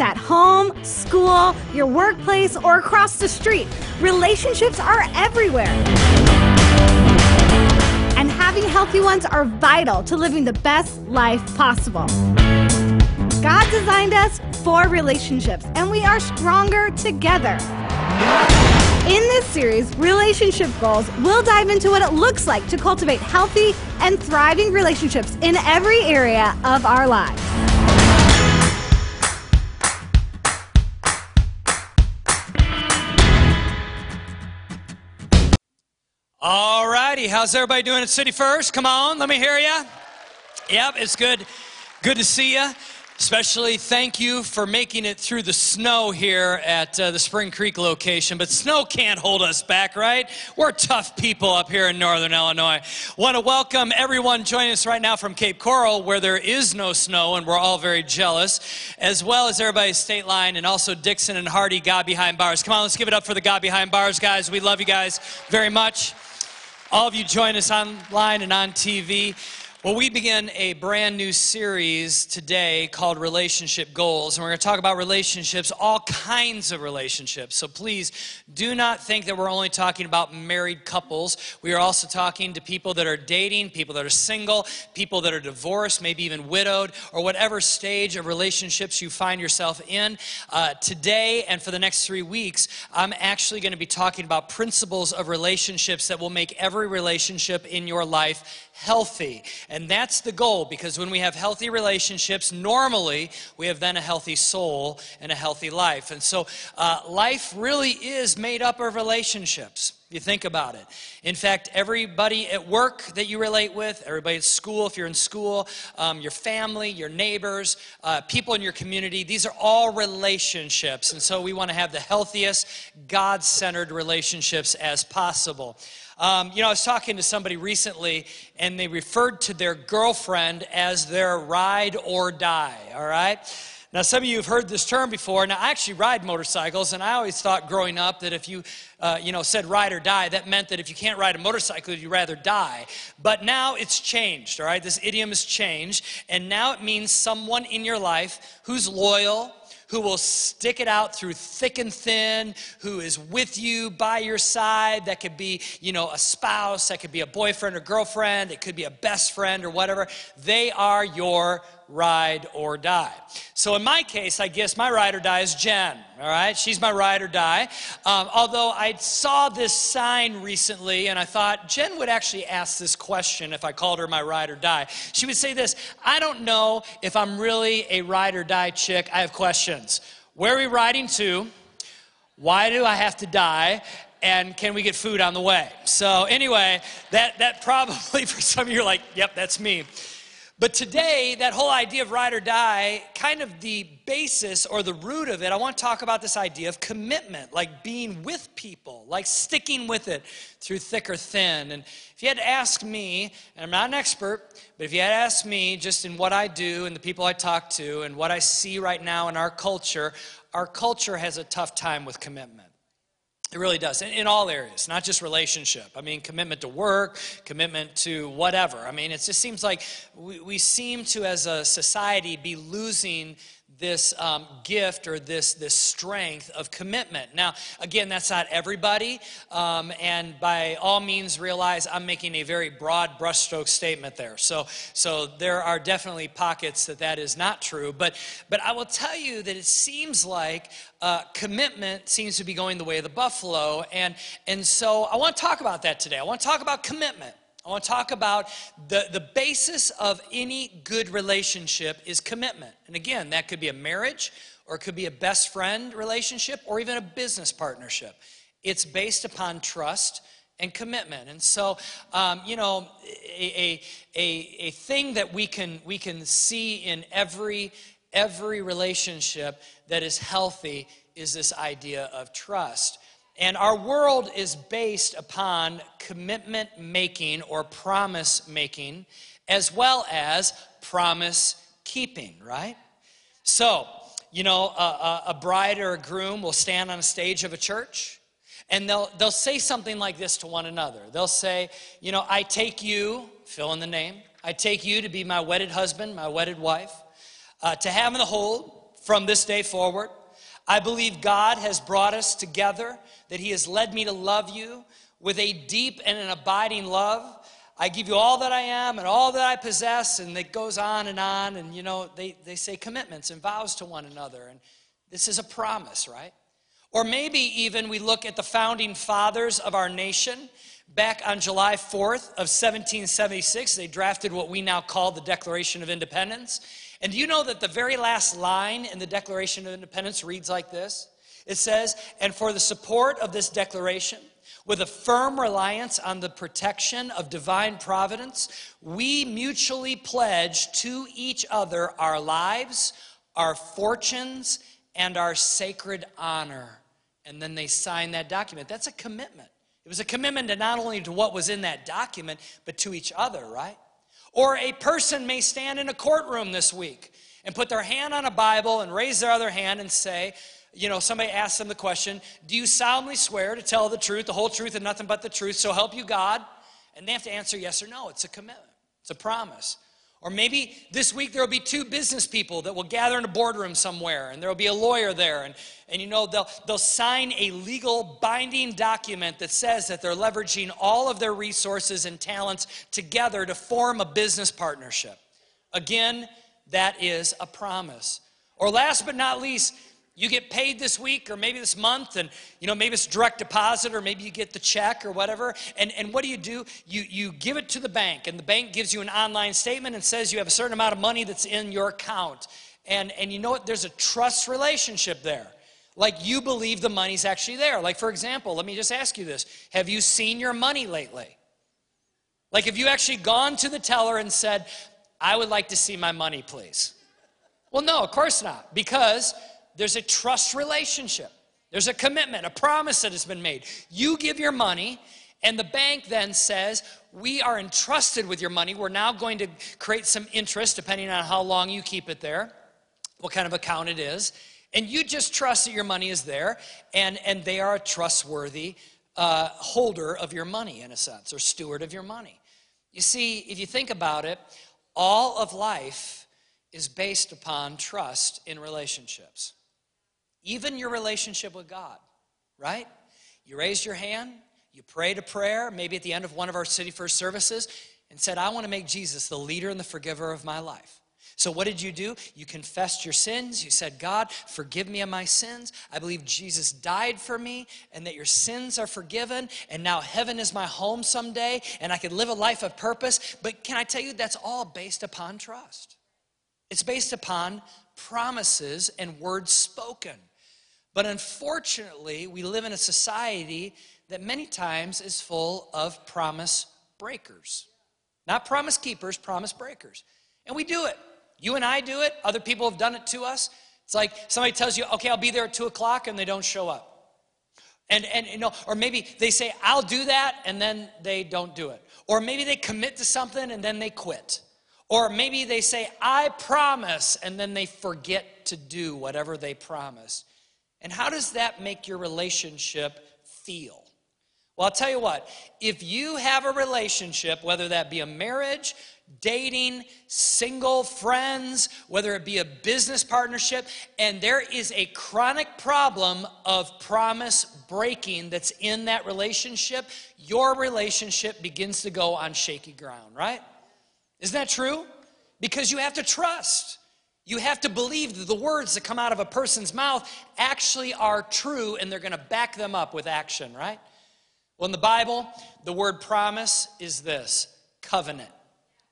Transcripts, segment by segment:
at home, school, your workplace, or across the street, relationships are everywhere. And having healthy ones are vital to living the best life possible. God designed us for relationships, and we are stronger together. In this series, Relationship Goals, we'll dive into what it looks like to cultivate healthy and thriving relationships in every area of our lives. All righty, how's everybody doing at City First? Come on, let me hear you. Yep, it's good. Good to see you. Especially thank you for making it through the snow here at uh, the Spring Creek location. But snow can't hold us back, right? We're tough people up here in Northern Illinois. Want to welcome everyone joining us right now from Cape Coral, where there is no snow, and we're all very jealous, as well as everybody's State Line and also Dixon and Hardy, God Behind Bars. Come on, let's give it up for the God Behind Bars guys. We love you guys very much. All of you join us online and on TV. Well, we begin a brand new series today called Relationship Goals, and we're going to talk about relationships, all kinds of relationships. So please do not think that we're only talking about married couples. We are also talking to people that are dating, people that are single, people that are divorced, maybe even widowed, or whatever stage of relationships you find yourself in. Uh, today and for the next three weeks, I'm actually going to be talking about principles of relationships that will make every relationship in your life healthy. And that's the goal because when we have healthy relationships, normally we have then a healthy soul and a healthy life. And so uh, life really is made up of relationships. You think about it. In fact, everybody at work that you relate with, everybody at school, if you're in school, um, your family, your neighbors, uh, people in your community, these are all relationships. And so we want to have the healthiest, God centered relationships as possible. Um, you know, I was talking to somebody recently, and they referred to their girlfriend as their ride or die, all right? Now, some of you have heard this term before. Now, I actually ride motorcycles, and I always thought growing up that if you, uh, you know, said ride or die, that meant that if you can't ride a motorcycle, you'd rather die. But now it's changed, all right? This idiom has changed, and now it means someone in your life who's loyal, who will stick it out through thick and thin, who is with you by your side. That could be, you know, a spouse, that could be a boyfriend or girlfriend, it could be a best friend or whatever. They are your ride or die. So in my case, I guess my ride or die is Jen. All right, she's my ride or die. Um, although I saw this sign recently, and I thought Jen would actually ask this question if I called her my ride or die. She would say this: I don't know if I'm really a ride or die chick. I have questions. Where are we riding to? Why do I have to die? and can we get food on the way? So anyway, that that probably for some of you are like, yep, that's me. But today, that whole idea of ride or die, kind of the basis or the root of it, I want to talk about this idea of commitment, like being with people, like sticking with it through thick or thin. And if you had to ask me, and I'm not an expert, but if you had to ask me just in what I do and the people I talk to and what I see right now in our culture, our culture has a tough time with commitment. It really does, in, in, all areas, not just relationship. I mean, commitment to work, commitment to whatever. I mean, it just seems like we, we seem to, as a society, be losing this um, gift or this this strength of commitment. Now, again, that's not everybody, um, and by all means, realize I'm making a very broad brushstroke statement there. So, so there are definitely pockets that that is not true. But but I will tell you that it seems like uh, commitment seems to be going the way of the buffalo, and and so I want to talk about that today. I want to talk about commitment. I want to talk about the, the basis of any good relationship is commitment. And again, that could be a marriage, or it could be a best friend relationship, or even a business partnership. It's based upon trust and commitment. And so, um, you know, a, a, a thing that we can, we can see in every, every relationship that is healthy is this idea of trust. And our world is based upon commitment making or promise making, as well as promise keeping, right? So, you know, a, a, bride or a groom will stand on a stage of a church and they'll, they'll say something like this to one another. They'll say, you know, I take you, fill in the name, I take you to be my wedded husband, my wedded wife, uh, to have and the hold, from this day forward. I believe God has brought us together, that He has led me to love you with a deep and an abiding love. I give you all that I am and all that I possess, and it goes on and on. And you know, they, they say commitments and vows to one another. And this is a promise, right? Or maybe even we look at the founding fathers of our nation. Back on July 4th of 1776, they drafted what we now call the Declaration of Independence. And do you know that the very last line in the Declaration of Independence reads like this? It says, And for the support of this declaration, with a firm reliance on the protection of divine providence, we mutually pledge to each other our lives, our fortunes, and our sacred honor. And then they sign that document. That's a commitment. It was a commitment to not only to what was in that document, but to each other, right? Or a person may stand in a courtroom this week and put their hand on a Bible and raise their other hand and say, you know, somebody asks them the question, Do you solemnly swear to tell the truth, the whole truth, and nothing but the truth, so help you God? And they have to answer yes or no. It's a commitment, it's a promise. Or maybe this week there will be two business people that will gather in a boardroom somewhere, and there will be a lawyer there, and, and you know, they'll, they'll sign a legal binding document that says that they're leveraging all of their resources and talents together to form a business partnership. Again, that is a promise. Or last but not least, you get paid this week or maybe this month and you know maybe it's direct deposit or maybe you get the check or whatever. And, and what do you do? You, you give it to the bank and the bank gives you an online statement and says you have a certain amount of money that's in your account. And, and you know what? There's a trust relationship there. Like you believe the money's actually there. Like for example let me just ask you this. Have you seen your money lately? Like have you actually gone to the teller and said i would like to see my money please? Well no of course not. Because there's a trust relationship. There's a commitment, a promise that has been made. You give your money, and the bank then says, We are entrusted with your money. We're now going to create some interest depending on how long you keep it there, what kind of account it is. And you just trust that your money is there, and, and they are a trustworthy uh, holder of your money, in a sense, or steward of your money. You see, if you think about it, all of life is based upon trust in relationships even your relationship with God, right? You raised your hand, you prayed a prayer, maybe at the end of one of our City First services, and said, I want to make Jesus the leader and the forgiver of my life. So, what did you do? You confessed your sins. You said, God, forgive me of my sins. I believe Jesus died for me and that your sins are forgiven. And now heaven is my home someday and I can live a life of purpose. But can I tell you, that's all based upon trust. It's based upon promises and words spoken. But unfortunately, we live in a society that many times is full of promise breakers. Not promise keepers, promise breakers. And we do it. You and I do it. Other people have done it to us. It's like somebody tells you, okay, I'll be there at two o'clock, and they don't show up. And, and you know, or maybe they say, I'll do that, and then they don't do it. Or maybe they commit to something and then they quit. Or maybe they say, I promise, and then they forget to do whatever they promised. And how does that make your relationship feel? Well, I'll tell you what, if you have a relationship, whether that be a marriage, dating, single, friends, whether it be a business partnership, and there is a chronic problem of promise breaking that's in that relationship, your relationship begins to go on shaky ground, right? Isn't that true? Because you have to trust. You have to believe that the words that come out of a person's mouth actually are true and they're going to back them up with action, right? Well, in the Bible, the word promise is this covenant.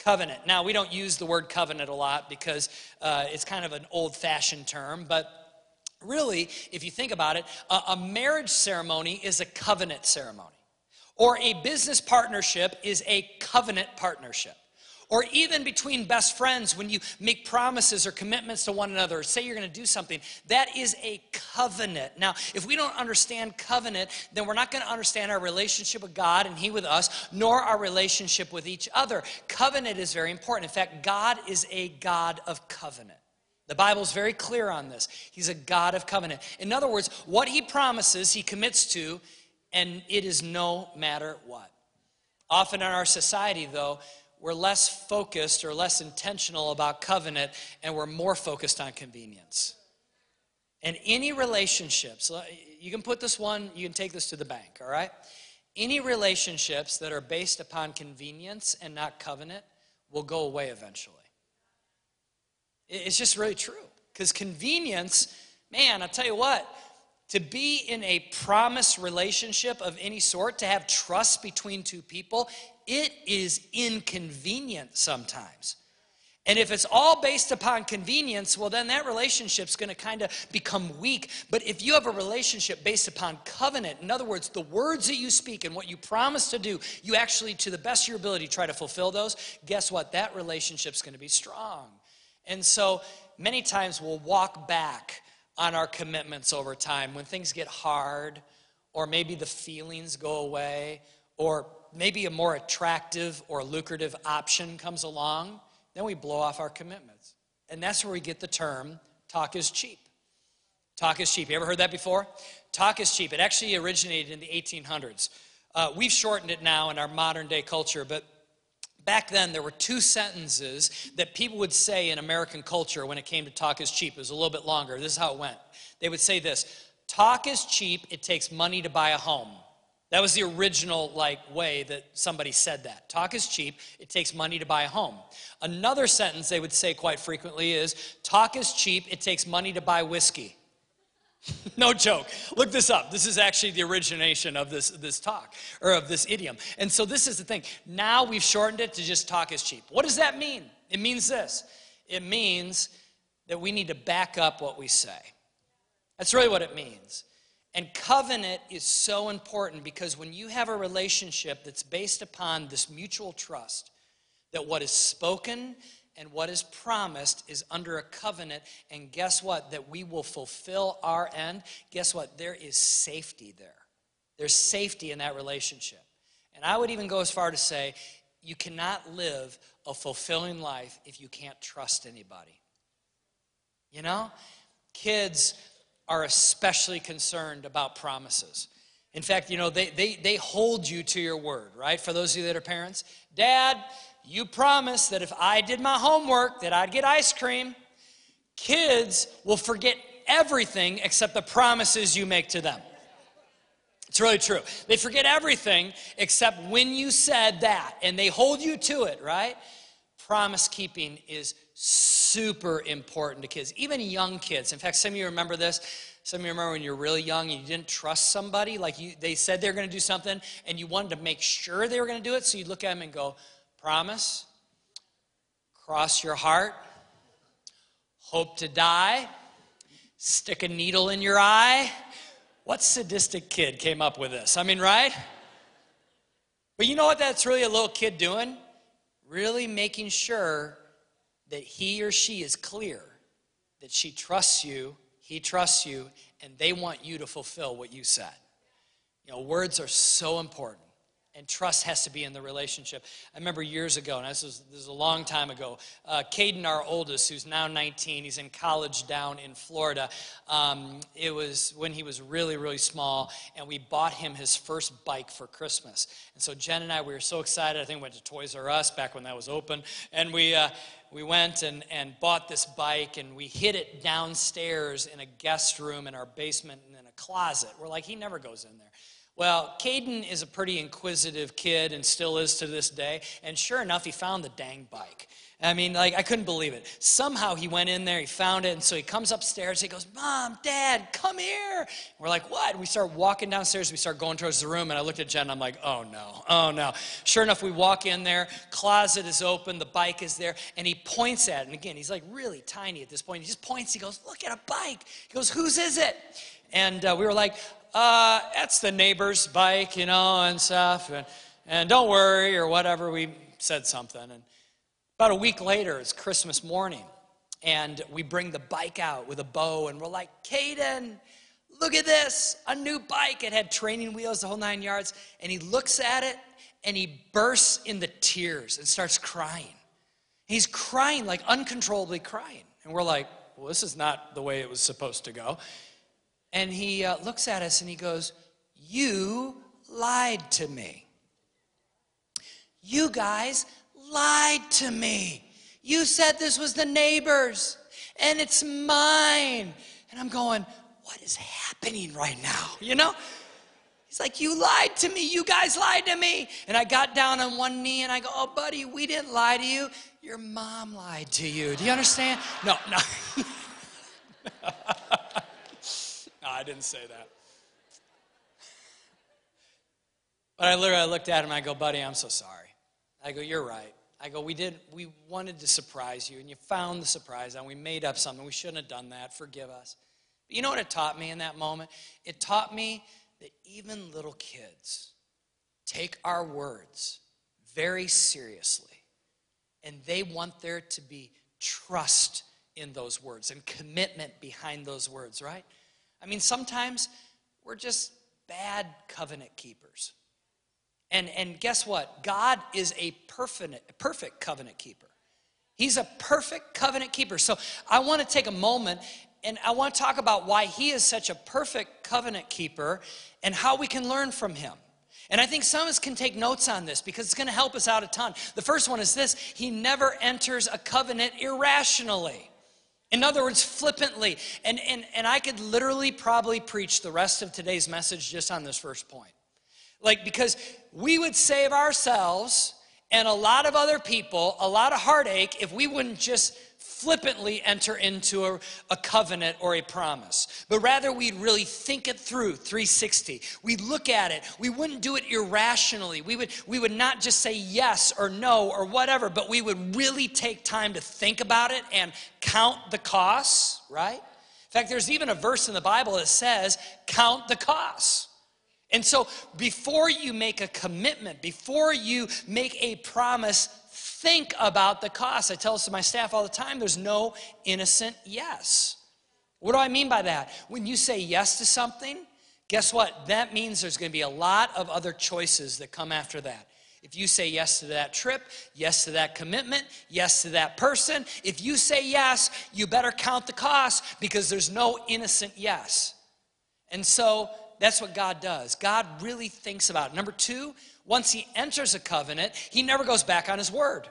Covenant. Now, we don't use the word covenant a lot because uh, it's kind of an old fashioned term, but really, if you think about it, a, a marriage ceremony is a covenant ceremony, or a business partnership is a covenant partnership or even between best friends when you make promises or commitments to one another or say you're going to do something that is a covenant now if we don't understand covenant then we're not going to understand our relationship with god and he with us nor our relationship with each other covenant is very important in fact god is a god of covenant the Bible's very clear on this. He's a God of covenant. In other words, what he promises, he commits to, and it is no matter what. Often in our society, though, we're less focused or less intentional about covenant and we're more focused on convenience. And any relationships, you can put this one, you can take this to the bank, all right? Any relationships that are based upon convenience and not covenant will go away eventually. It's just really true. Because convenience, man, I'll tell you what, to be in a promise relationship of any sort, to have trust between two people, it is inconvenient sometimes. And if it's all based upon convenience, well, then that relationship's going to kind of become weak. But if you have a relationship based upon covenant, in other words, the words that you speak and what you promise to do, you actually, to the best of your ability, try to fulfill those, guess what? That relationship's going to be strong. And so many times we'll walk back on our commitments over time when things get hard, or maybe the feelings go away, or maybe a more attractive or lucrative option comes along then we blow off our commitments. And that's where we get the term talk is cheap. Talk is cheap. You ever heard that before? Talk is cheap. It actually originated in the 1800s. Uh, we've shortened it now in our modern day culture, but back then there were two sentences that people would say in American culture when it came to talk is cheap. It was a little bit longer. This is how it went. They would say this Talk is cheap, it takes money to buy a home. That was the original like way that somebody said that. Talk is cheap, it takes money to buy a home. Another sentence they would say quite frequently is talk is cheap, it takes money to buy whiskey. no joke. Look this up. This is actually the origination of this, this talk or of this idiom. And so this is the thing. Now we've shortened it to just talk is cheap. What does that mean? It means this. It means that we need to back up what we say. That's really what it means. And covenant is so important because when you have a relationship that's based upon this mutual trust, that what is spoken and what is promised is under a covenant, and guess what? That we will fulfill our end. Guess what? There is safety there. There's safety in that relationship. And I would even go as far to say, you cannot live a fulfilling life if you can't trust anybody. You know? Kids, are especially concerned about promises. In fact, you know, they, they, they hold you to your word, right? For those of you that are parents, Dad, you promised that if I did my homework, that I'd get ice cream. Kids will forget everything except the promises you make to them. It's really true. They forget everything except when you said that, and they hold you to it, right? Promise keeping is super important to kids, even young kids. In fact, some of you remember this. Some of you remember when you were really young and you didn't trust somebody, like you, they said they were going to do something, and you wanted to make sure they were going to do it. So you'd look at them and go, "Promise, cross your heart, hope to die, stick a needle in your eye." What sadistic kid came up with this? I mean, right? But you know what that's really a little kid doing? Really making sure that he or she is clear that she trusts you, he trusts you, and they want you to fulfill what you said. You know, words are so important and trust has to be in the relationship. I remember years ago, and this was, this was a long time ago, uh, Caden, our oldest, who's now 19, he's in college down in Florida. Um, it was when he was really, really small, and we bought him his first bike for Christmas. And so Jen and I, we were so excited. I think we went to Toys R Us back when that was open, and we, uh, we went and, and bought this bike, and we hid it downstairs in a guest room in our basement and in a closet. We're like, he never goes in there. Well, Caden is a pretty inquisitive kid and still is to this day. And sure enough, he found the dang bike. I mean, like, I couldn't believe it. Somehow he went in there, he found it, and so he comes upstairs. He goes, Mom, Dad, come here. And we're like, What? And we start walking downstairs. We start going towards the room, and I looked at Jen, I'm like, Oh no, oh no. Sure enough, we walk in there, closet is open, the bike is there, and he points at it. And again, he's like really tiny at this point. He just points, he goes, Look at a bike. He goes, Whose is it? And uh, we were like, uh, that's the neighbor's bike, you know, and stuff. And, and don't worry, or whatever. We said something. And about a week later, it's Christmas morning. And we bring the bike out with a bow, and we're like, Caden, look at this, a new bike. It had training wheels, the whole nine yards. And he looks at it, and he bursts into tears and starts crying. He's crying, like uncontrollably crying. And we're like, well, this is not the way it was supposed to go. And he uh, looks at us and he goes, You lied to me. You guys lied to me. You said this was the neighbor's and it's mine. And I'm going, what is happening right now? You know? He's like, You lied to me. You guys lied to me. And I got down on one knee and I go, Oh, buddy, we didn't lie to you. Your mom lied to you. Do you understand? No, no. no, I didn't say that. But I literally looked at him and I go, Buddy, I'm so sorry. I go, You're right. I go, we did, we wanted to surprise you, and you found the surprise, and we made up something. We shouldn't have done that. Forgive us. But you know what it taught me in that moment? It taught me that even little kids take our words very seriously, and they want there to be trust in those words and commitment behind those words, right? I mean, sometimes we're just bad covenant keepers. And, and guess what? God is a perfect, perfect covenant keeper. He's a perfect covenant keeper. So I want to take a moment and I want to talk about why he is such a perfect covenant keeper and how we can learn from him. And I think some of us can take notes on this because it's going to help us out a ton. The first one is this He never enters a covenant irrationally. In other words, flippantly. And, and, and I could literally probably preach the rest of today's message just on this first point. Like, because we would save ourselves and a lot of other people a lot of heartache if we wouldn't just flippantly enter into a, a, covenant or a promise, but rather we'd really think it through 360. We'd look at it. We wouldn't do it irrationally. We would, we would not just say yes or no or whatever, but we would really take time to think about it and count the costs, right? In fact, there's even a verse in the Bible that says, count the costs. And so, before you make a commitment, before you make a promise, think about the cost. I tell this to my staff all the time there's no innocent yes. What do I mean by that? When you say yes to something, guess what? That means there's going to be a lot of other choices that come after that. If you say yes to that trip, yes to that commitment, yes to that person, if you say yes, you better count the cost because there's no innocent yes. And so that's what God does. God really thinks about it. Number two, once he enters a covenant, he never goes back on his word.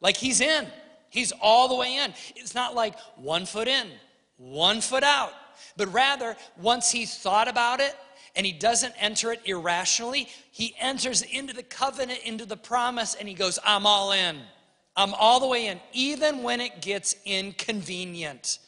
Like he's in, he's all the way in. It's not like one foot in, one foot out, but rather, once he's thought about it and he doesn't enter it irrationally, he enters into the covenant, into the promise, and he goes, I'm all in. I'm all the way in, even when it gets inconvenient.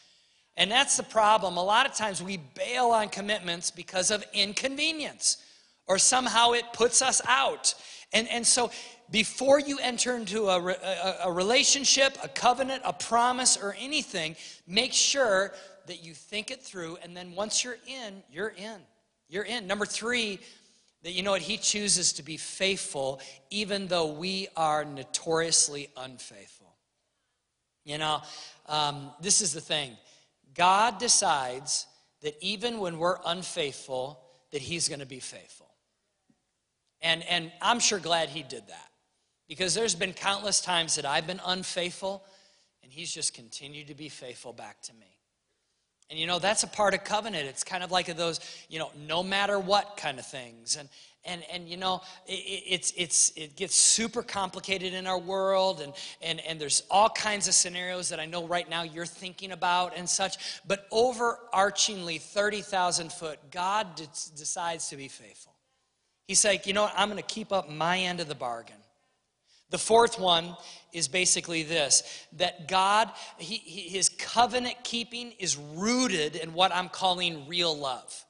And that's the problem. A lot of times we bail on commitments because of inconvenience or somehow it puts us out. And, and so before you enter into a, a, a relationship, a covenant, a promise, or anything, make sure that you think it through. And then once you're in, you're in. You're in. Number three, that you know what? He chooses to be faithful even though we are notoriously unfaithful. You know, um, this is the thing God decides that even when we're unfaithful, that He's going to be faithful. And, and I'm sure glad He did that because there's been countless times that I've been unfaithful, and He's just continued to be faithful back to me. And you know, that's a part of covenant. It's kind of like those, you know, no matter what kind of things. And and and you know it, it's it's it gets super complicated in our world and and and there's all kinds of scenarios that i know right now you're thinking about and such but overarchingly 30000 foot god decides to be faithful he's like you know what i'm going to keep up my end of the bargain the fourth one is basically this that god he, his covenant keeping is rooted in what i'm calling real love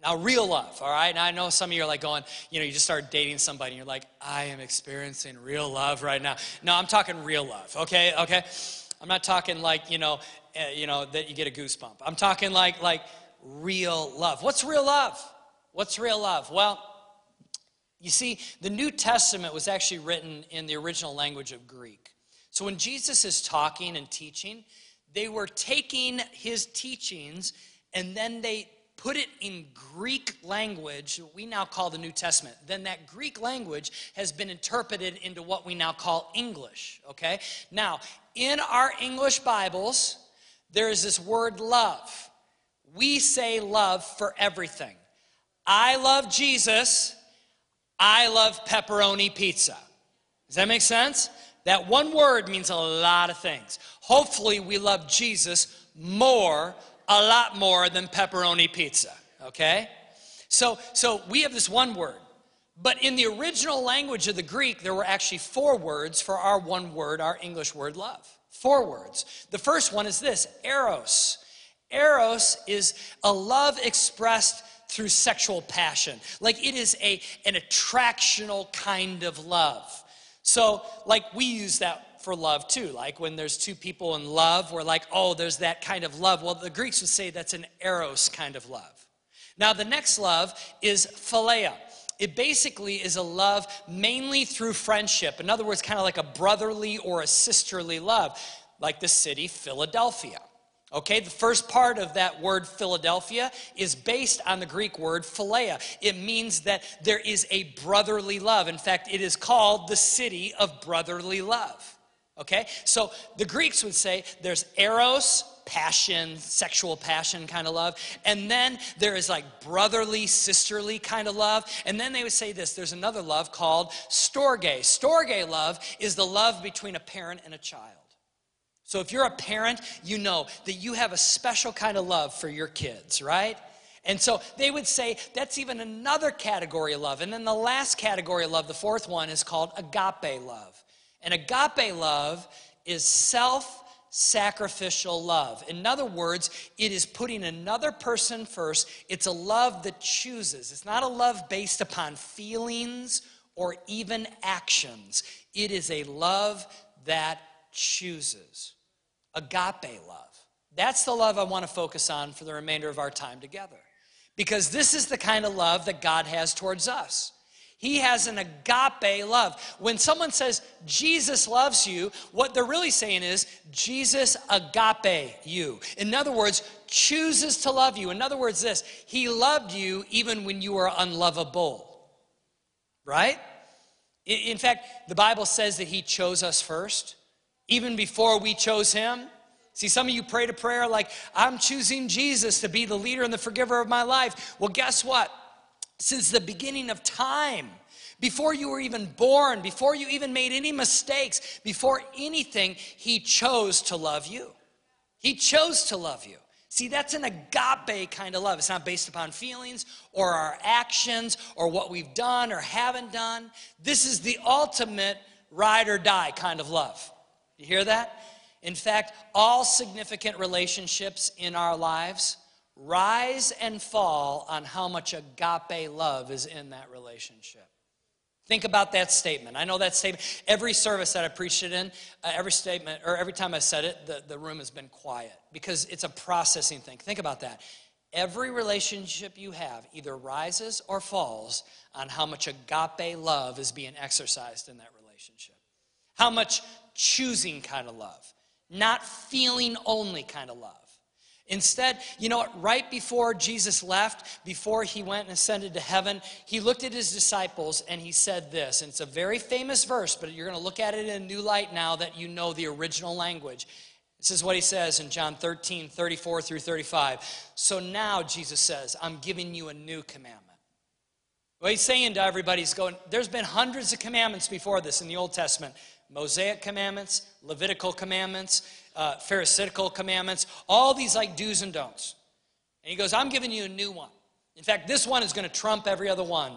now, real love, all right? And I know some of you are like going, you know, you just start dating somebody and you're like, I am experiencing real love right now. No, I'm talking real love, okay? Okay? I'm not talking like, you know, uh, you know, that you get a goosebump. I'm talking like, like real love. What's real love? What's real love? Well, you see, the New Testament was actually written in the original language of Greek. So when Jesus is talking and teaching, they were taking his teachings and then they put it in Greek language, we now call the New Testament, then that Greek language has been interpreted into what we now call English, okay? Now, in our English Bibles, there is this word love. We say love for everything. I love Jesus. I love pepperoni pizza. Does that make sense? That one word means a lot of things. Hopefully, we love Jesus more a lot more than pepperoni pizza, okay? So, so we have this one word. But in the original language of the Greek, there were actually four words for our one word, our English word love. Four words. The first one is this eros. Eros is a love expressed through sexual passion. Like it is a, an attractional kind of love. So, like we use that for love too. Like when there's two people in love, we're like, oh, there's that kind of love. Well, the Greeks would say that's an eros kind of love. Now, the next love is philia. It basically is a love mainly through friendship. In other words, kind of like a brotherly or a sisterly love, like the city Philadelphia. Okay, the first part of that word Philadelphia is based on the Greek word philia. It means that there is a brotherly love. In fact, it is called the city of brotherly love. Okay, so the Greeks would say there's eros, passion, sexual passion kind of love. And then there is like brotherly, sisterly kind of love. And then they would say this there's another love called storge. Storge love is the love between a parent and a child. So if you're a parent, you know that you have a special kind of love for your kids, right? And so they would say that's even another category of love. And then the last category of love, the fourth one, is called agape love. And agape love is self sacrificial love. In other words, it is putting another person first. It's a love that chooses. It's not a love based upon feelings or even actions. It is a love that chooses agape love. That's the love I want to focus on for the remainder of our time together. Because this is the kind of love that God has towards us. He has an agape love. When someone says Jesus loves you, what they're really saying is Jesus agape you. In other words, chooses to love you. In other words, this He loved you even when you were unlovable. Right? In fact, the Bible says that He chose us first even before we chose him. See, some of you prayed a prayer like, I'm choosing Jesus to be the leader and the forgiver of my life. Well, guess what? Since the beginning of time, before you were even born, before you even made any mistakes, before anything, He chose to love you. He chose to love you. See, that's an agape kind of love. It's not based upon feelings or our actions or what we've done or haven't done. This is the ultimate ride or die kind of love. You hear that? In fact, all significant relationships in our lives rise and fall on how much agape love is in that relationship. Think about that statement. I know that statement. Every service that I preached it in, uh, every statement, or every time I said it, the, the room has been quiet because it's a processing thing. Think about that. Every relationship you have either rises or falls on how much agape love is being exercised in that relationship. How much choosing kind of love, not feeling only kind of love. Instead, you know what? Right before Jesus left, before he went and ascended to heaven, he looked at his disciples and he said this. And it's a very famous verse, but you're going to look at it in a new light now that you know the original language. This is what he says in John 13, 34 through 35. So now, Jesus says, I'm giving you a new commandment. What he's saying to everybody is going, there's been hundreds of commandments before this in the Old Testament. Mosaic commandments, Levitical commandments, uh, Pharisaical commandments, all these like do's and don'ts. And he goes, I'm giving you a new one. In fact, this one is going to trump every other one.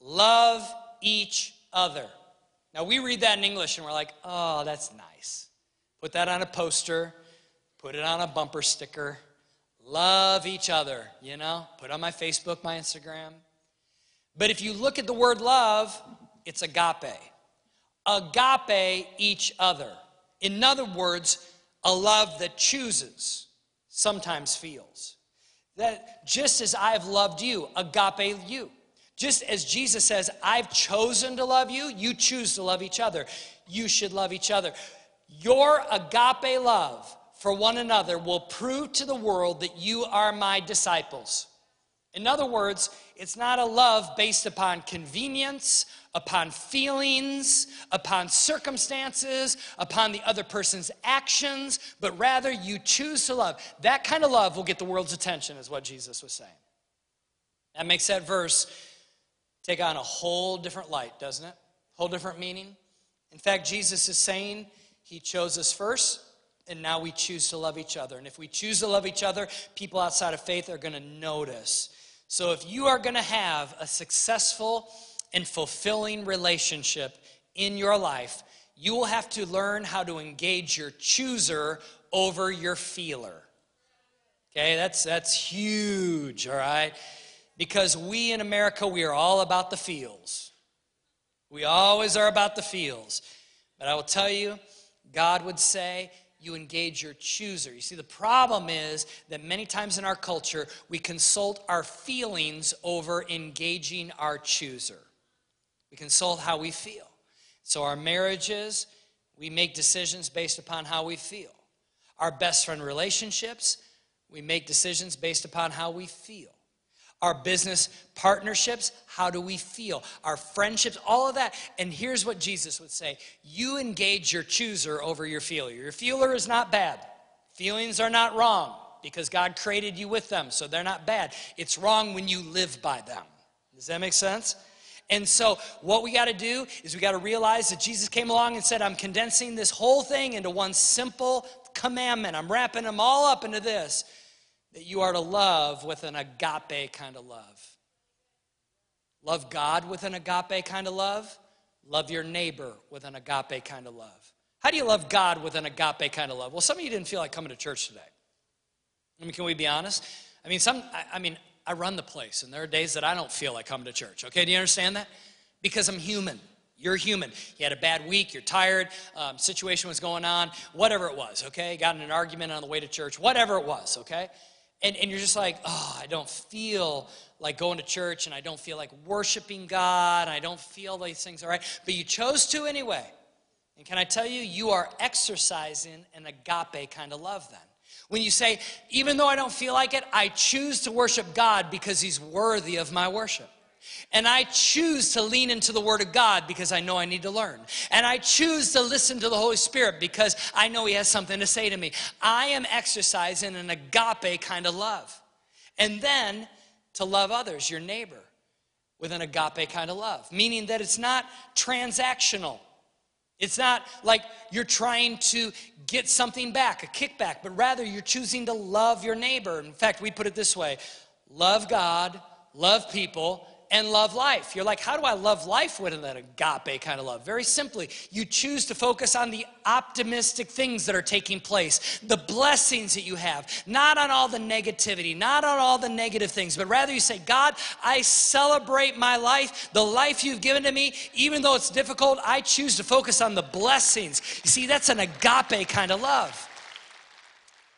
Love each other. Now, we read that in English and we're like, oh, that's nice. Put that on a poster, put it on a bumper sticker. Love each other, you know? Put on my Facebook, my Instagram. But if you look at the word love, it's agape agape each other. In other words, a love that chooses, sometimes feels. That just as I've loved you, agape you. Just as Jesus says, I've chosen to love you, you choose to love each other. You should love each other. Your agape love for one another will prove to the world that you are my disciples. In other words, it's not a love based upon convenience, upon feelings, upon circumstances, upon the other person's actions, but rather you choose to love. That kind of love will get the world's attention, is what Jesus was saying. That makes that verse take on a whole different light, doesn't it? Whole different meaning. In fact, Jesus is saying he chose us first, And now we choose to love each other. And if we choose to love each other, people outside of faith are going to notice. So if you are going to have a successful and fulfilling relationship in your life, you will have to learn how to engage your chooser over your feeler. Okay, that's that's huge, all right? Because we in America, we are all about the feels. We always are about the feels. But I will tell you, God would say, you engage your chooser. You see, the problem is that many times in our culture, we consult our feelings over engaging our chooser. We consult how we feel. So, our marriages, we make decisions based upon how we feel. Our best friend relationships, we make decisions based upon how we feel. Our business partnerships, how do we feel? Our friendships, all of that. And here's what Jesus would say You engage your chooser over your feeler. Your feeler is not bad, feelings are not wrong because God created you with them, so they're not bad. It's wrong when you live by them. Does that make sense? And so, what we got to do is we got to realize that Jesus came along and said, I'm condensing this whole thing into one simple commandment. I'm wrapping them all up into this that you are to love with an agape kind of love. Love God with an agape kind of love. Love your neighbor with an agape kind of love. How do you love God with an agape kind of love? Well, some of you didn't feel like coming to church today. I mean, can we be honest? I mean, some, I, I mean, I run the place, and there are days that I don't feel like coming to church. Okay, do you understand that? Because I'm human. You're human. You had a bad week, you're tired, um, situation was going on, whatever it was, okay? Got in an argument on the way to church, whatever it was, okay? And, and you're just like, oh, I don't feel like going to church and I don't feel like worshiping God, and I don't feel these things all right. But you chose to anyway. And can I tell you, you are exercising an agape kind of love then. When you say, even though I don't feel like it, I choose to worship God because He's worthy of my worship. And I choose to lean into the Word of God because I know I need to learn. And I choose to listen to the Holy Spirit because I know He has something to say to me. I am exercising an agape kind of love. And then to love others, your neighbor, with an agape kind of love, meaning that it's not transactional. It's not like you're trying to get something back, a kickback, but rather you're choosing to love your neighbor. In fact, we put it this way love God, love people, and love life. You're like, how do I love life with an agape kind of love? Very simply, you choose to focus on the optimistic things that are taking place, the blessings that you have, not on all the negativity, not on all the negative things, but rather you say, God, I celebrate my life, the life you've given to me, even though it's difficult, I choose to focus on the blessings. You see, that's an agape kind of love.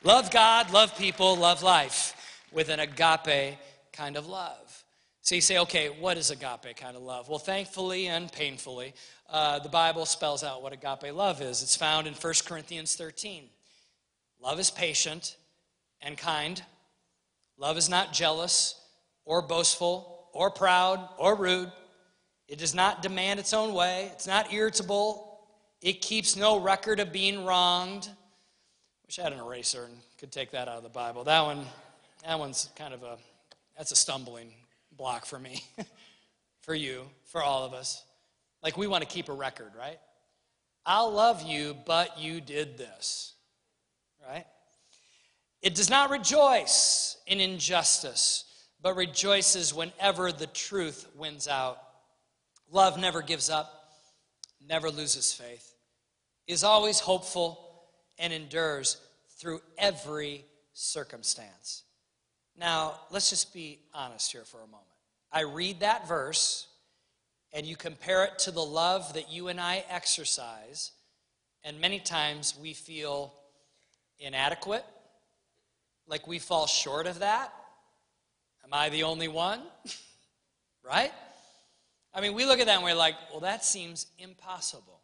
Love God, love people, love life with an agape kind of love. So you say, okay, what is agape kind of love? Well, thankfully and painfully, uh, the Bible spells out what agape love is. It's found in 1 Corinthians 13. Love is patient and kind. Love is not jealous or boastful or proud or rude. It does not demand its own way. It's not irritable. It keeps no record of being wronged. I wish I had an eraser and could take that out of the Bible. That one, that one's kind of a, that's a stumbling block for me, for you, for all of us. Like we want to keep a record, right? I'll love you, but you did this, right? It does not rejoice in injustice, but rejoices whenever the truth wins out. Love never gives up, never loses faith, is always hopeful, and endures through every circumstance. Now, let's just be honest here for a moment. I read that verse and you compare it to the love that you and I exercise, and many times we feel inadequate, like we fall short of that. Am I the only one? right? I mean, we look at that and we're like, well, that seems impossible.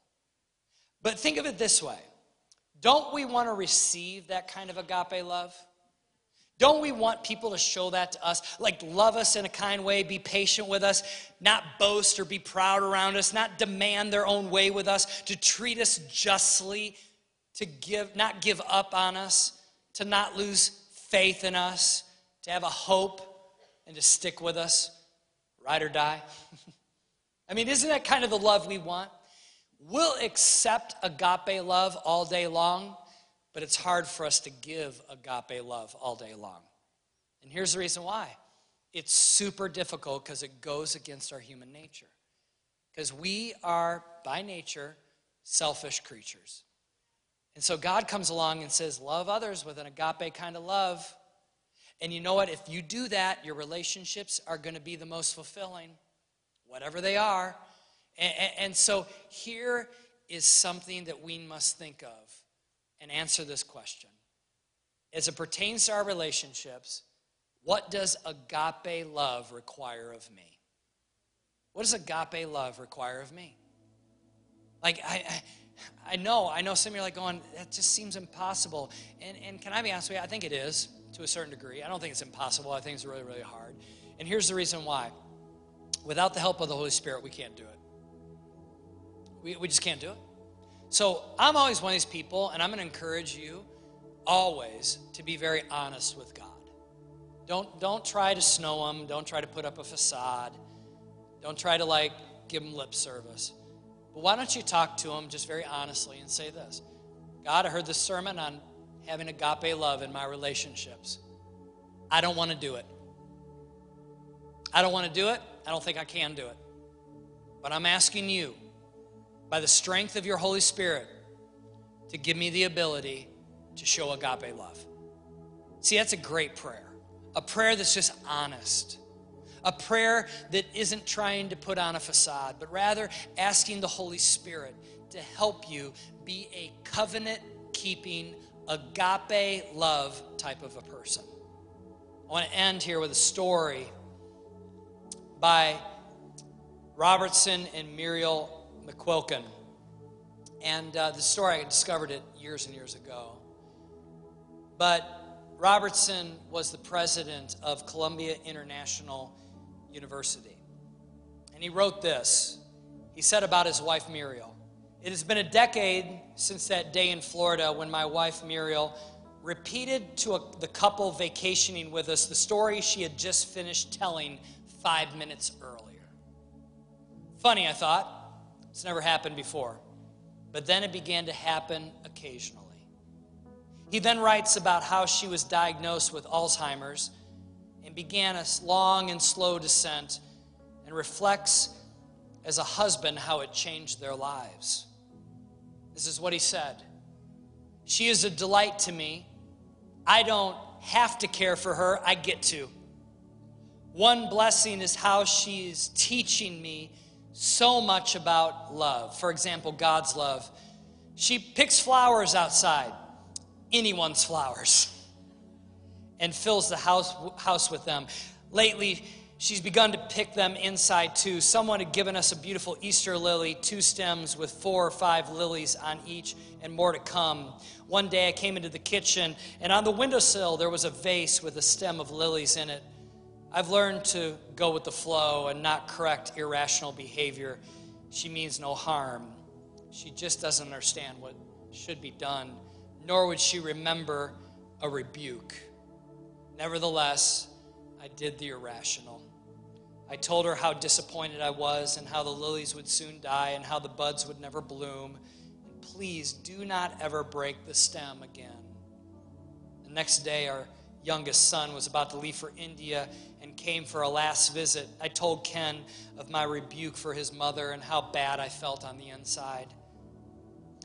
But think of it this way don't we want to receive that kind of agape love? Don't we want people to show that to us? Like, love us in a kind way, be patient with us, not boast or be proud around us, not demand their own way with us, to treat us justly, to give, not give up on us, to not lose faith in us, to have a hope and to stick with us, ride or die. I mean, isn't that kind of the love we want? We'll accept agape love all day long but it's hard for us to give agape love all day long. And here's the reason why it's super difficult because it goes against our human nature. Because we are, by nature, selfish creatures. And so God comes along and says, Love others with an agape kind of love. And you know what? If you do that, your relationships are going to be the most fulfilling, whatever they are. And, and, so here is something that we must think of and answer this question. As it pertains to our relationships, what does agape love require of me? What does agape love require of me? Like, I, I, I know, I know some of you are like going, that just seems impossible. And, and can I be honest with you? I think it is to a certain degree. I don't think it's impossible. I think it's really, really hard. And here's the reason why without the help of the Holy Spirit, we can't do it. We, we just can't do it. So I'm always one of these people, and I'm going to encourage you always to be very honest with God. Don't, don't try to snow him. Don't try to put up a facade. Don't try to like give him lip service. But why don't you talk to him just very honestly and say this God, I heard this sermon on having agape love in my relationships. I don't want to do it. I don't want to do it. I don't think I can do it. But I'm asking you, by the strength of your Holy Spirit, to give me the ability to show agape love. See, that's a great prayer. A prayer that's just honest. A prayer that isn't trying to put on a facade, but rather asking the Holy Spirit to help you be a covenant keeping, agape love type of a person. I want to end here with a story by Robertson and Muriel McQuilkin. And uh, the story, I discovered it years and years ago. But Robertson was the president of Columbia International University. And he wrote this. He said about his wife Muriel It has been a decade since that day in Florida when my wife Muriel repeated to a, the couple vacationing with us the story she had just finished telling five minutes earlier. Funny, I thought. It's never happened before. But then it began to happen occasionally. He then writes about how she was diagnosed with Alzheimer's and began a long and slow descent and reflects as a husband how it changed their lives. This is what he said She is a delight to me. I don't have to care for her, I get to. One blessing is how she is teaching me so much about love. For example, God's love. She picks flowers outside, anyone's flowers, and fills the house, house with them. Lately, she's begun to pick them inside too. Someone had given us a beautiful Easter lily, two stems with four or five lilies on each, and more to come. One day I came into the kitchen, and on the windowsill there was a vase with a stem of lilies in it. I've learned to go with the flow and not correct irrational behavior. She means no harm. She just doesn't understand what should be done, nor would she remember a rebuke. Nevertheless, I did the irrational. I told her how disappointed I was and how the lilies would soon die and how the buds would never bloom. Please do not ever break the stem again. The next day, our youngest son was about to leave for India and came for a last visit, I told Ken of my rebuke for his mother and how bad I felt on the inside.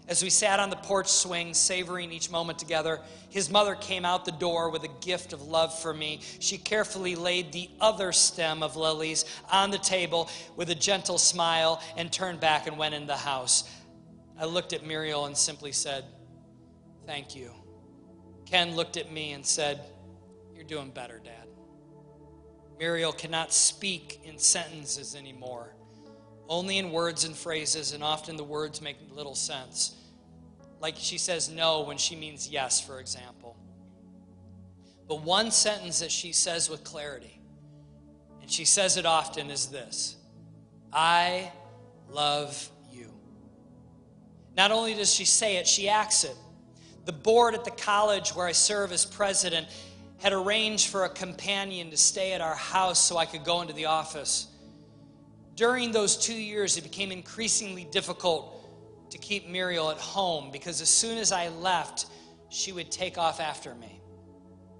As we sat on the porch swing, savoring each moment together, his mother came out the door with a gift of love for me. She carefully laid the other stem of lilies on the table with a gentle smile and turned back and went in the house. I looked at Muriel and simply said, Thank you. Ken looked at me and said, doing better, Dad. Muriel cannot speak in sentences anymore, only in words and phrases, and often the words make little sense. Like she says no when she means yes, for example. But one sentence that she says with clarity, and she says it often, is this I love you. Not only does she say it, she acts it. The board at the college where I serve as president had arranged for a companion to stay at our house so I could go into the office. During those two years, it became increasingly difficult to keep Muriel at home because as soon as I left, she would take off after me.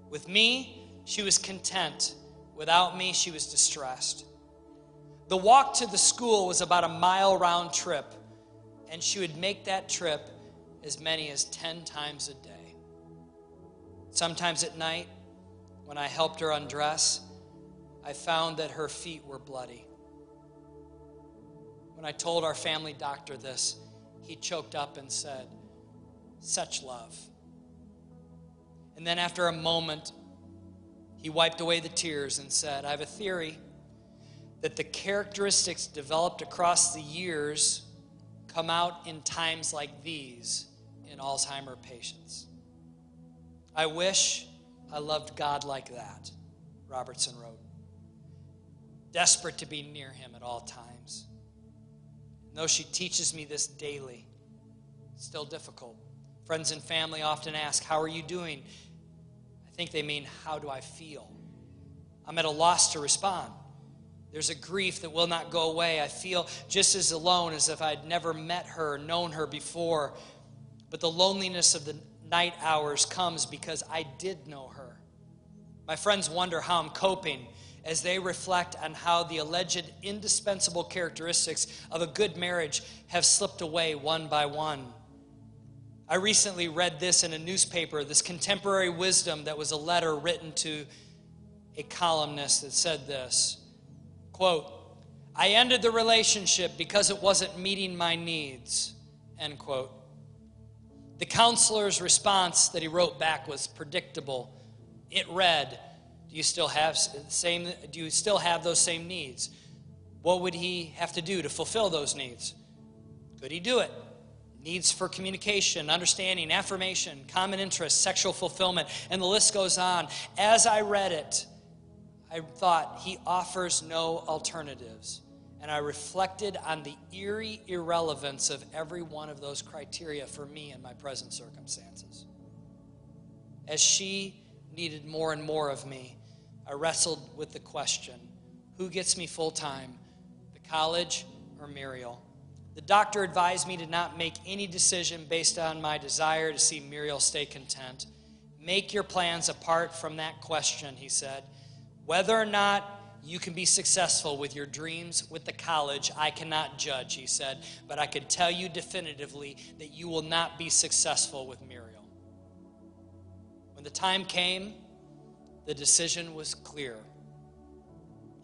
With me, she was content. Without me, she was distressed. The walk to the school was about a mile round trip, and she would make that trip as many as 10 times a day. Sometimes at night, when I helped her undress, I found that her feet were bloody. When I told our family doctor this, he choked up and said, Such love. And then, after a moment, he wiped away the tears and said, I have a theory that the characteristics developed across the years come out in times like these in Alzheimer patients. I wish I loved God like that, Robertson wrote. Desperate to be near him at all times. And though she teaches me this daily, still difficult. Friends and family often ask, How are you doing? I think they mean, How do I feel? I'm at a loss to respond. There's a grief that will not go away. I feel just as alone as if I'd never met her, known her before. But the loneliness of the night hours comes because I did know her. My friends wonder how I'm coping as they reflect on how the alleged indispensable characteristics of a good marriage have slipped away one by one. I recently read this in a newspaper, this contemporary wisdom that was a letter written to a columnist that said this quote, I ended the relationship because it wasn't meeting my needs, end quote. The counselor's response that he wrote back was predictable. It read, do you still have same do you still have those same needs? What would he have to do to fulfill those needs? Could he do it? Needs for communication, understanding, affirmation, common interests, sexual fulfillment, and the list goes on. As I read it, I thought he offers no alternatives. And I reflected on the eerie irrelevance of every one of those criteria for me in my present circumstances. As she needed more and more of me, I wrestled with the question who gets me full time, the college or Muriel? The doctor advised me to not make any decision based on my desire to see Muriel stay content. Make your plans apart from that question, he said. Whether or not you can be successful with your dreams with the college. I cannot judge, he said, but I can tell you definitively that you will not be successful with Muriel. When the time came, the decision was clear.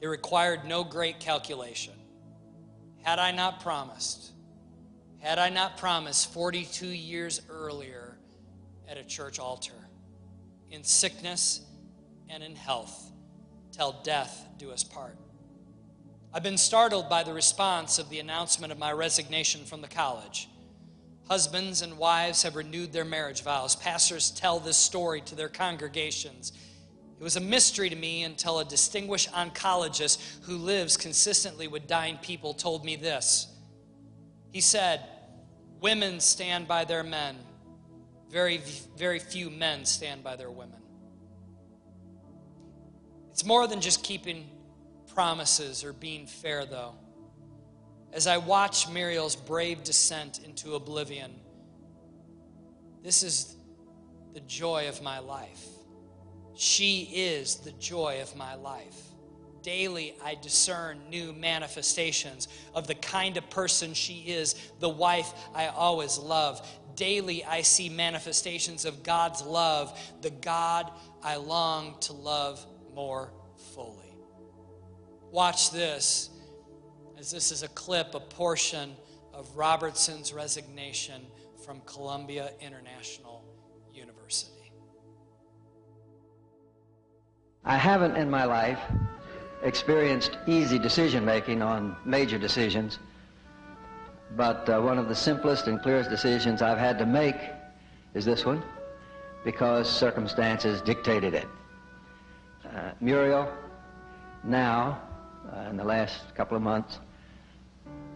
It required no great calculation. Had I not promised, had I not promised 42 years earlier at a church altar, in sickness and in health, till death do us part. I've been startled by the response of the announcement of my resignation from the college. Husbands and wives have renewed their marriage vows. Pastors tell this story to their congregations. It was a mystery to me until a distinguished oncologist who lives consistently with dying people told me this. He said, Women stand by their men, very, very few men stand by their women. It's more than just keeping promises or being fair, though. As I watch Muriel's brave descent into oblivion, this is the joy of my life. She is the joy of my life. Daily, I discern new manifestations of the kind of person she is, the wife I always love. Daily, I see manifestations of God's love, the God I long to love more fully. Watch this, as this is a clip, a portion of Robertson's resignation from Columbia International University. I haven't in my life experienced easy decision making on major decisions, but uh, one of the simplest and clearest decisions I've had to make is this one because circumstances dictated it. Uh, Muriel, now, uh, in the last couple of months,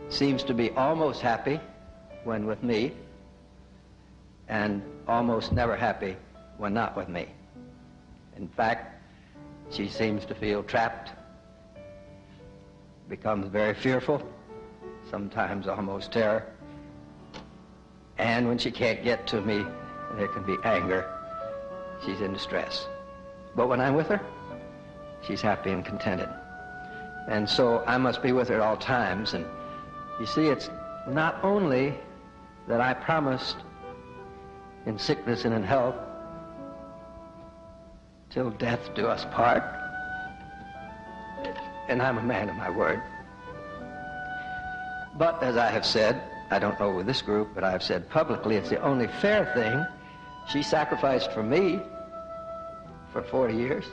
seems to be almost happy when with me and almost never happy when not with me. In fact, she seems to feel trapped, becomes very fearful, sometimes almost terror. And when she can't get to me there can be anger. She's in distress. But when I'm with her, she's happy and contented. And so I must be with her at all times. And you see, it's not only that I promised in sickness and in health, till death do us part. And I'm a man of my word. But as I have said, I don't know with this group, but I've said publicly it's the only fair thing. She sacrificed for me for 40 years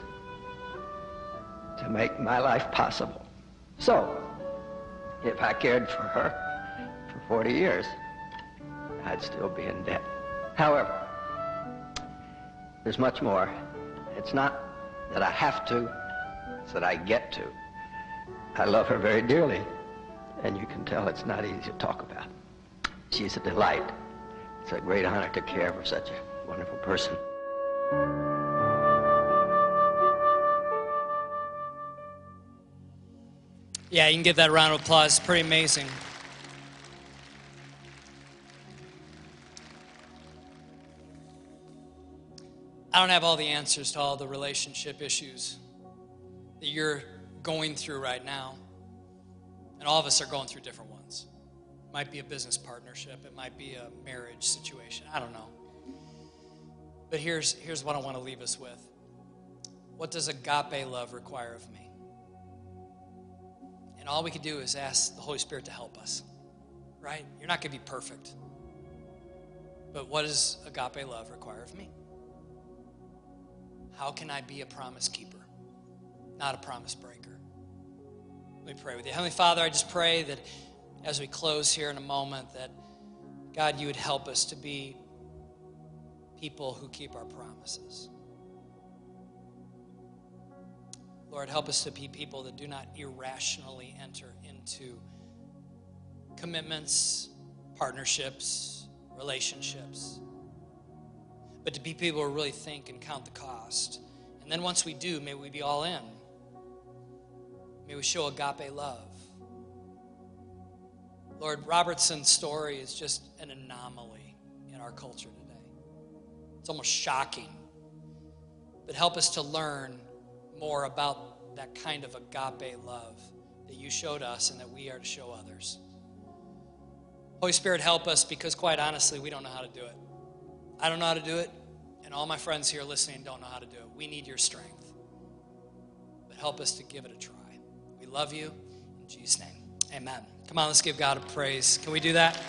to make my life possible. So, if I cared for her for 40 years, I'd still be in debt. However, there's much more. It's not that I have to, it's that I get to. I love her very dearly, and you can tell it's not easy to talk about. She's a delight. It's a great honor to care for such a wonderful person. Yeah, you can give that round of applause. It's pretty amazing. I don't have all the answers to all the relationship issues that you're going through right now. And all of us are going through different ones. It might be a business partnership, it might be a marriage situation. I don't know. But here's, here's what I want to leave us with What does agape love require of me? And all we can do is ask the Holy Spirit to help us, right? You're not going to be perfect. But what does agape love require of me? How can I be a promise keeper, not a promise breaker? Let me pray with you. Heavenly Father, I just pray that as we close here in a moment, that God, you would help us to be people who keep our promises. Lord, help us to be people that do not irrationally enter into commitments, partnerships, relationships, but to be people who really think and count the cost. And then once we do, may we be all in. May we show agape love. Lord, Robertson's story is just an anomaly in our culture today. It's almost shocking. But help us to learn more about that kind of agape love that you showed us and that we are to show others. Holy Spirit, help us because, quite honestly, we don't know how to do it. I don't know how to do it, and all my friends here listening don't know how to do it. We need your strength. But help us to give it a try. We love you. In Jesus' name, amen. Come on, let's give God a praise. Can we do that?